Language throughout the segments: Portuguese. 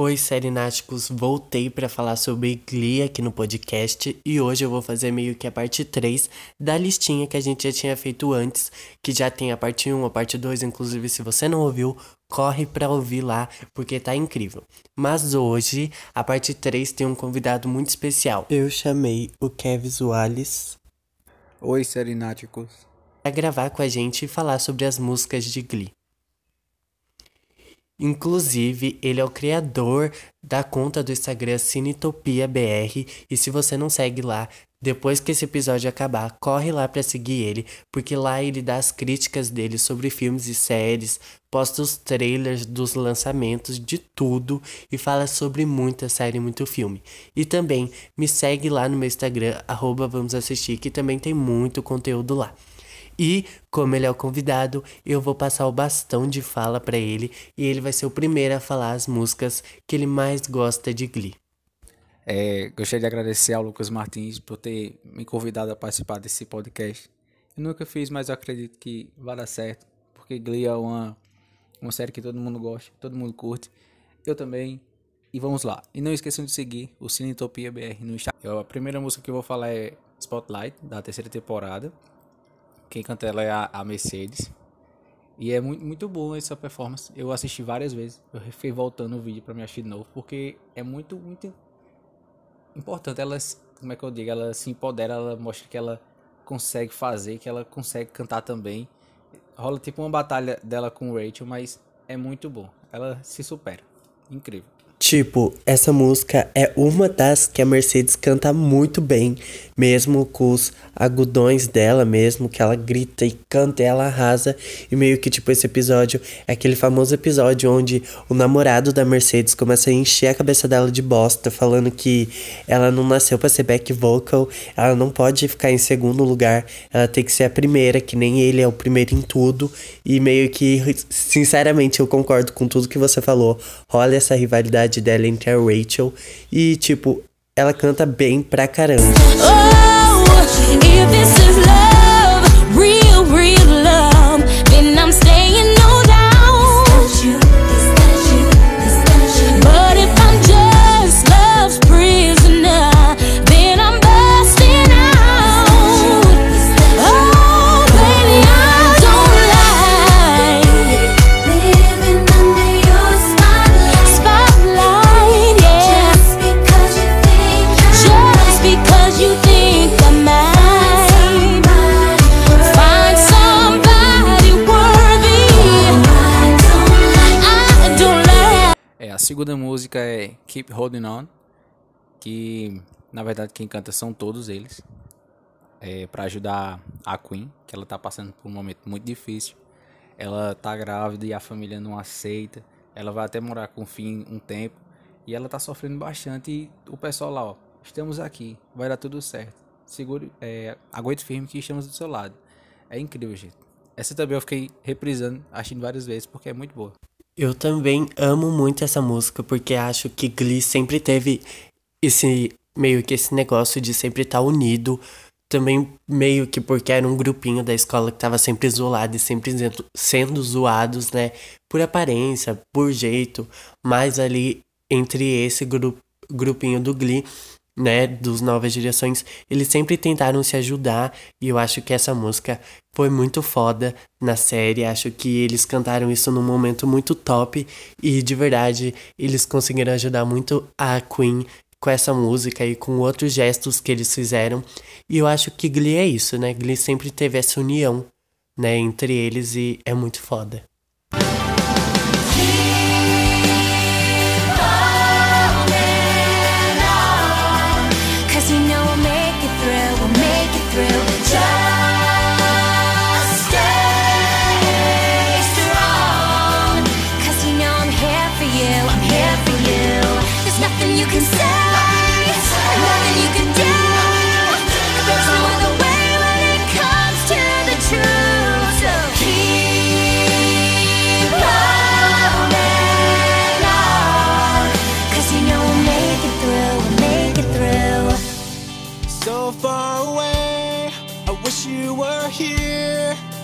Oi, Serináticos, voltei para falar sobre Glee aqui no podcast e hoje eu vou fazer meio que a parte 3 da listinha que a gente já tinha feito antes, que já tem a parte 1, a parte 2, inclusive se você não ouviu, corre para ouvir lá porque tá incrível. Mas hoje, a parte 3 tem um convidado muito especial. Eu chamei o Kevin Wallace. Oi, Serináticos. Pra gravar com a gente e falar sobre as músicas de Glee. Inclusive, ele é o criador da conta do Instagram CinetopiaBR. E se você não segue lá, depois que esse episódio acabar, corre lá para seguir ele, porque lá ele dá as críticas dele sobre filmes e séries, posta os trailers dos lançamentos de tudo e fala sobre muita série e muito filme. E também me segue lá no meu Instagram, arroba vamos assistir, que também tem muito conteúdo lá. E, como ele é o convidado, eu vou passar o bastão de fala para ele e ele vai ser o primeiro a falar as músicas que ele mais gosta de Glee. É, gostaria de agradecer ao Lucas Martins por ter me convidado a participar desse podcast. Eu nunca fiz, mas eu acredito que vai dar certo, porque Glee é uma, uma série que todo mundo gosta, todo mundo curte. Eu também. E vamos lá. E não esqueçam de seguir o Cinetopia BR no Instagram. A primeira música que eu vou falar é Spotlight, da terceira temporada. Quem canta ela é a, a Mercedes. E é muito, muito bom essa performance. Eu assisti várias vezes. Eu fui voltando o vídeo para me assistir de novo. Porque é muito, muito importante. Ela, como é que eu digo? Ela se empodera. Ela mostra que ela consegue fazer. Que ela consegue cantar também. Rola tipo uma batalha dela com o Rachel. Mas é muito bom. Ela se supera. Incrível. Tipo, essa música é uma das que a Mercedes canta muito bem, mesmo com os agudões dela mesmo, que ela grita e canta e ela arrasa. E meio que tipo esse episódio é aquele famoso episódio onde o namorado da Mercedes começa a encher a cabeça dela de bosta, falando que ela não nasceu para ser back vocal, ela não pode ficar em segundo lugar, ela tem que ser a primeira, que nem ele é o primeiro em tudo. E meio que, sinceramente, eu concordo com tudo que você falou. Olha essa rivalidade rivalidade dela entre a Rachel e, tipo, ela canta bem pra caramba. Oh, Keep Holding On, que na verdade quem canta são todos eles. É, para ajudar a Queen, que ela tá passando por um momento muito difícil. Ela tá grávida e a família não aceita. Ela vai até morar com o Finn um tempo e ela tá sofrendo bastante e o pessoal lá, ó, estamos aqui, vai dar tudo certo. Segure, é, aguente firme que estamos do seu lado. É incrível, gente. Essa também eu fiquei reprisando, assistindo várias vezes porque é muito boa. Eu também amo muito essa música porque acho que Glee sempre teve esse meio que esse negócio de sempre estar tá unido. Também meio que porque era um grupinho da escola que tava sempre isolado e sempre sendo zoados, né? Por aparência, por jeito. Mas ali entre esse grupo, grupinho do Glee né, dos novas direções, eles sempre tentaram se ajudar e eu acho que essa música foi muito foda na série. Acho que eles cantaram isso num momento muito top e de verdade eles conseguiram ajudar muito a Queen com essa música e com outros gestos que eles fizeram. E eu acho que Glee é isso, né? Glee sempre teve essa união, né, entre eles e é muito foda.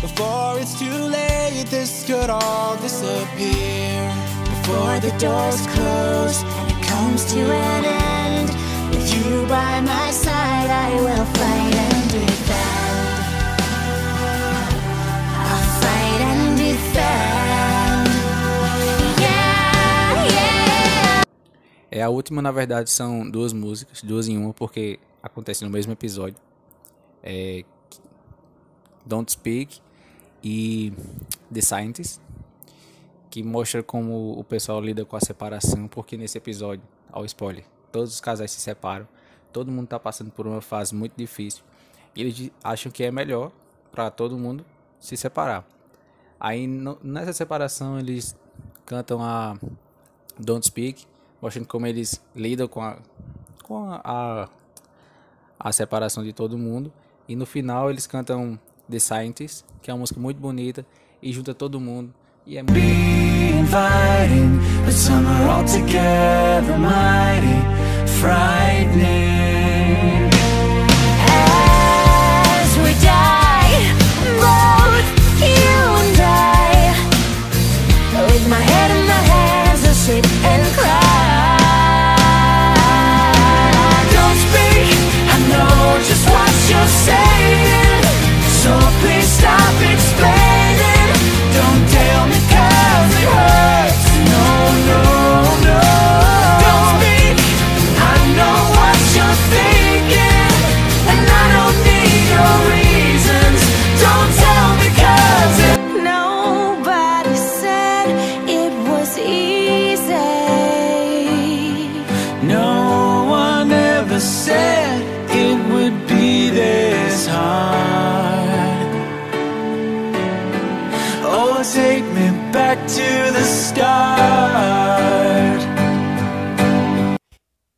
Before it's too late, this could all disappear. before the doors close it comes to an end. With you by my side, I will fight and defend. I'll fight and defend. É a última, na verdade, são duas músicas, duas em uma, porque acontece no mesmo episódio. É Don't Speak e The Scientist, que mostra como o pessoal lida com a separação, porque nesse episódio, ao spoiler, todos os casais se separam, todo mundo tá passando por uma fase muito difícil, e eles acham que é melhor para todo mundo se separar. Aí no- nessa separação eles cantam a Don't Speak, mostrando como eles lidam com a, com a, a, a separação de todo mundo. E no final eles cantam The Scientist, que é uma música muito bonita e junta todo mundo. E é muito inviting, but.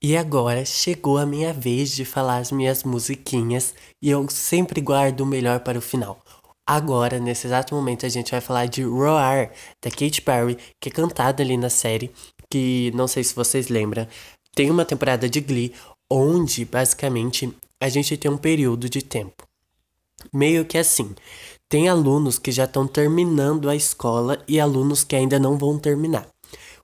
E agora chegou a minha vez de falar as minhas musiquinhas e eu sempre guardo o melhor para o final. Agora, nesse exato momento, a gente vai falar de Roar, da Katy Perry, que é cantada ali na série, que não sei se vocês lembram, tem uma temporada de Glee, onde basicamente a gente tem um período de tempo. Meio que assim, tem alunos que já estão terminando a escola e alunos que ainda não vão terminar.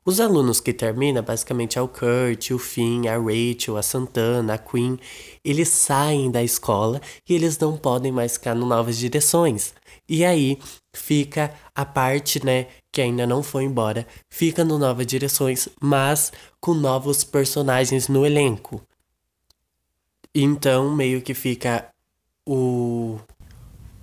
Os alunos que terminam, basicamente, é o Kurt, o Finn, a Rachel, a Santana, a Queen. Eles saem da escola e eles não podem mais ficar no Novas Direções. E aí fica a parte, né, que ainda não foi embora, fica no Novas Direções, mas com novos personagens no elenco. Então, meio que fica o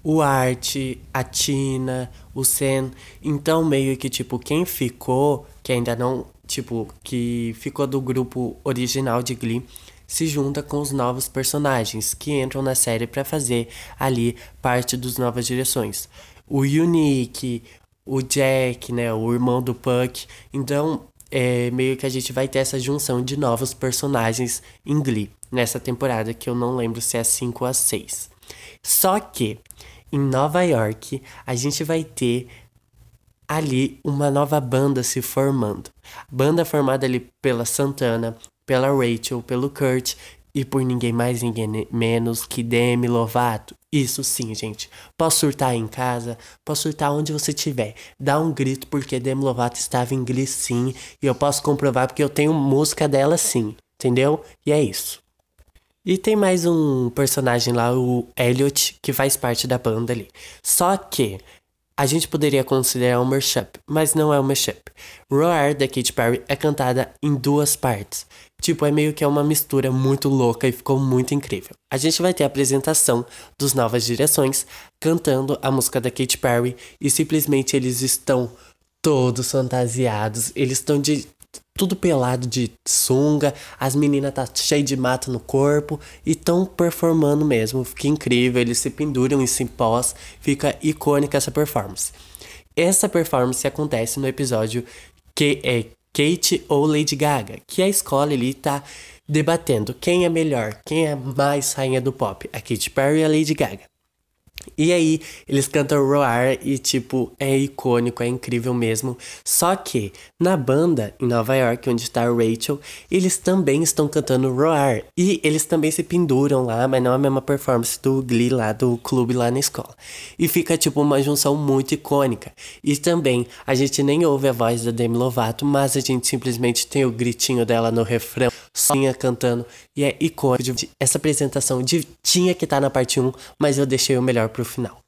o Art, a Tina, o Sen. Então, meio que, tipo, quem ficou, que ainda não, tipo, que ficou do grupo original de Glee, se junta com os novos personagens que entram na série pra fazer ali parte dos novas direções. O Unique, o Jack, né, o irmão do Puck. Então, é meio que a gente vai ter essa junção de novos personagens em Glee nessa temporada, que eu não lembro se é 5 ou a 6. Só que em Nova York a gente vai ter ali uma nova banda se formando. Banda formada ali pela Santana, pela Rachel, pelo Kurt e por ninguém mais, ninguém menos que Demi Lovato. Isso sim, gente. Posso surtar em casa, posso surtar onde você estiver. Dá um grito porque Demi Lovato estava em Glee sim. E eu posso comprovar porque eu tenho música dela sim. Entendeu? E é isso. E tem mais um personagem lá, o Elliot, que faz parte da banda ali. Só que a gente poderia considerar um mashup, mas não é um mashup. Roar, da Katy Perry, é cantada em duas partes. Tipo, é meio que é uma mistura muito louca e ficou muito incrível. A gente vai ter a apresentação dos Novas Direções cantando a música da Katy Perry e simplesmente eles estão todos fantasiados. Eles estão de tudo pelado de sunga, as meninas tá cheio de mato no corpo e tão performando mesmo. Fica incrível, eles se penduram em cipós, fica icônica essa performance. Essa performance acontece no episódio que é Kate ou Lady Gaga, que a escola ali tá debatendo quem é melhor, quem é mais rainha do pop, a Katy Perry ou a Lady Gaga. E aí, eles cantam Roar e, tipo, é icônico, é incrível mesmo. Só que, na banda, em Nova York, onde está a Rachel, eles também estão cantando Roar. E eles também se penduram lá, mas não a mesma performance do Glee lá, do clube lá na escola. E fica, tipo, uma junção muito icônica. E também, a gente nem ouve a voz da Demi Lovato, mas a gente simplesmente tem o gritinho dela no refrão, sozinha cantando. E é icônico. Essa apresentação de, tinha que estar na parte 1, mas eu deixei o melhor pro final.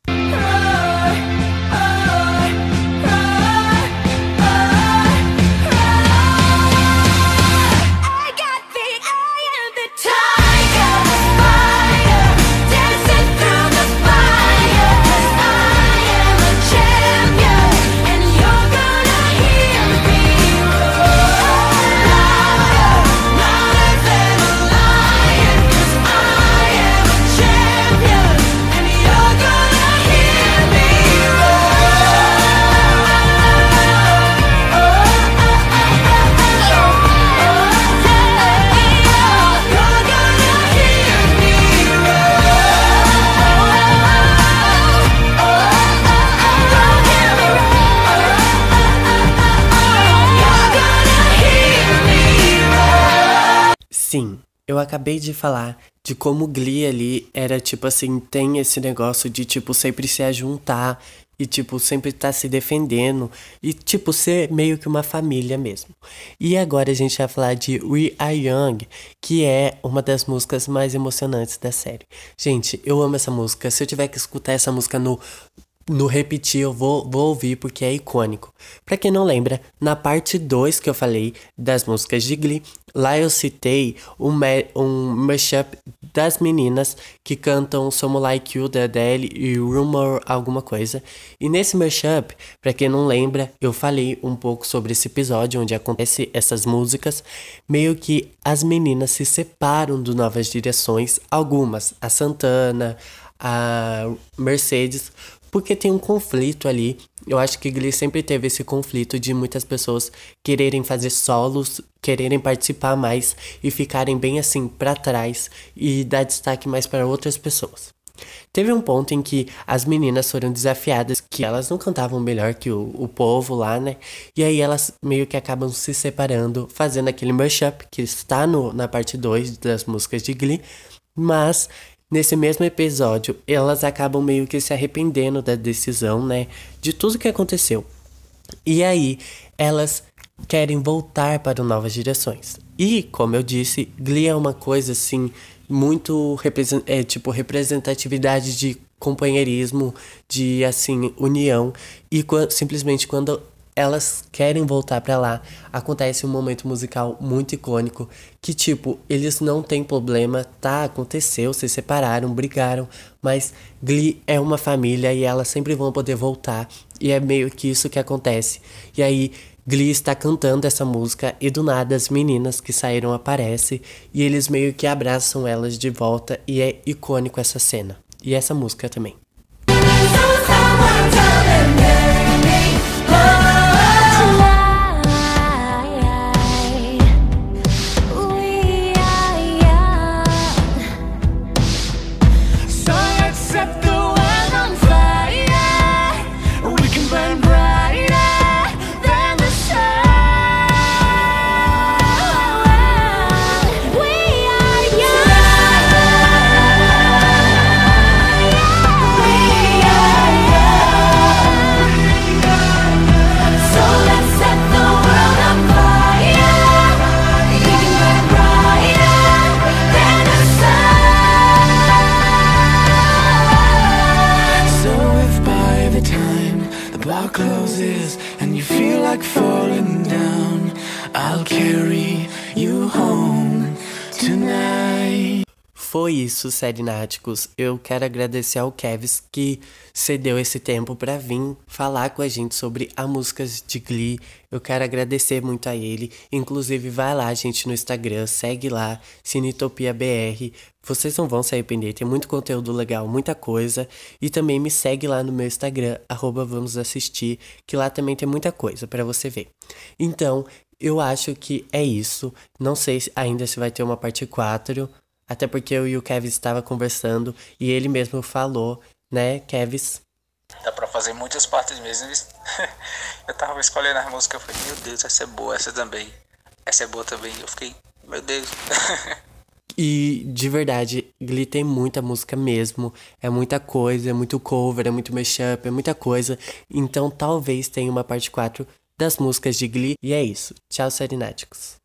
Acabei de falar de como o Glee ali era tipo assim, tem esse negócio de tipo sempre se ajuntar e tipo sempre estar se defendendo e tipo ser meio que uma família mesmo. E agora a gente vai falar de We Are Young, que é uma das músicas mais emocionantes da série. Gente, eu amo essa música. Se eu tiver que escutar essa música no no repetir, eu vou, vou ouvir porque é icônico. Pra quem não lembra, na parte 2 que eu falei das músicas de Glee, lá eu citei um, um mashup das meninas que cantam Some Like You da Adele e Rumor alguma coisa. E nesse mashup, pra quem não lembra, eu falei um pouco sobre esse episódio onde acontece essas músicas, meio que as meninas se separam do Novas Direções, algumas, a Santana, a Mercedes, porque tem um conflito ali. Eu acho que Glee sempre teve esse conflito de muitas pessoas quererem fazer solos, quererem participar mais e ficarem bem assim pra trás e dar destaque mais para outras pessoas. Teve um ponto em que as meninas foram desafiadas que elas não cantavam melhor que o, o povo lá, né? E aí elas meio que acabam se separando, fazendo aquele mashup que está no, na parte 2 das músicas de Glee, mas Nesse mesmo episódio, elas acabam meio que se arrependendo da decisão, né? De tudo que aconteceu. E aí, elas querem voltar para Novas Direções. E, como eu disse, Glee é uma coisa assim, muito é, tipo representatividade de companheirismo, de assim, união. E simplesmente quando elas querem voltar pra lá, acontece um momento musical muito icônico que tipo, eles não têm problema, tá, aconteceu, se separaram, brigaram, mas Glee é uma família e elas sempre vão poder voltar, e é meio que isso que acontece. E aí Glee está cantando essa música e do nada as meninas que saíram aparecem e eles meio que abraçam elas de volta e é icônico essa cena. E essa música também. Isso, série Náticos. Eu quero agradecer ao Kevs que cedeu esse tempo pra vir falar com a gente sobre as músicas de Glee. Eu quero agradecer muito a ele. Inclusive, vai lá, gente, no Instagram, segue lá, CineTopiaBR. Vocês não vão se arrepender, tem muito conteúdo legal, muita coisa. E também me segue lá no meu Instagram, arroba Vamos Assistir, que lá também tem muita coisa pra você ver. Então, eu acho que é isso. Não sei se- ainda se vai ter uma parte 4. Até porque eu e o Kevin estava conversando e ele mesmo falou né, Kevis? Dá pra fazer muitas partes mesmo. eu tava escolhendo as músicas, eu falei, meu Deus, essa é boa, essa também. Essa é boa também. Eu fiquei, meu Deus. E de verdade, Glee tem muita música mesmo. É muita coisa, é muito cover, é muito mashup, é muita coisa. Então talvez tenha uma parte 4 das músicas de Glee. E é isso. Tchau, Serináticos.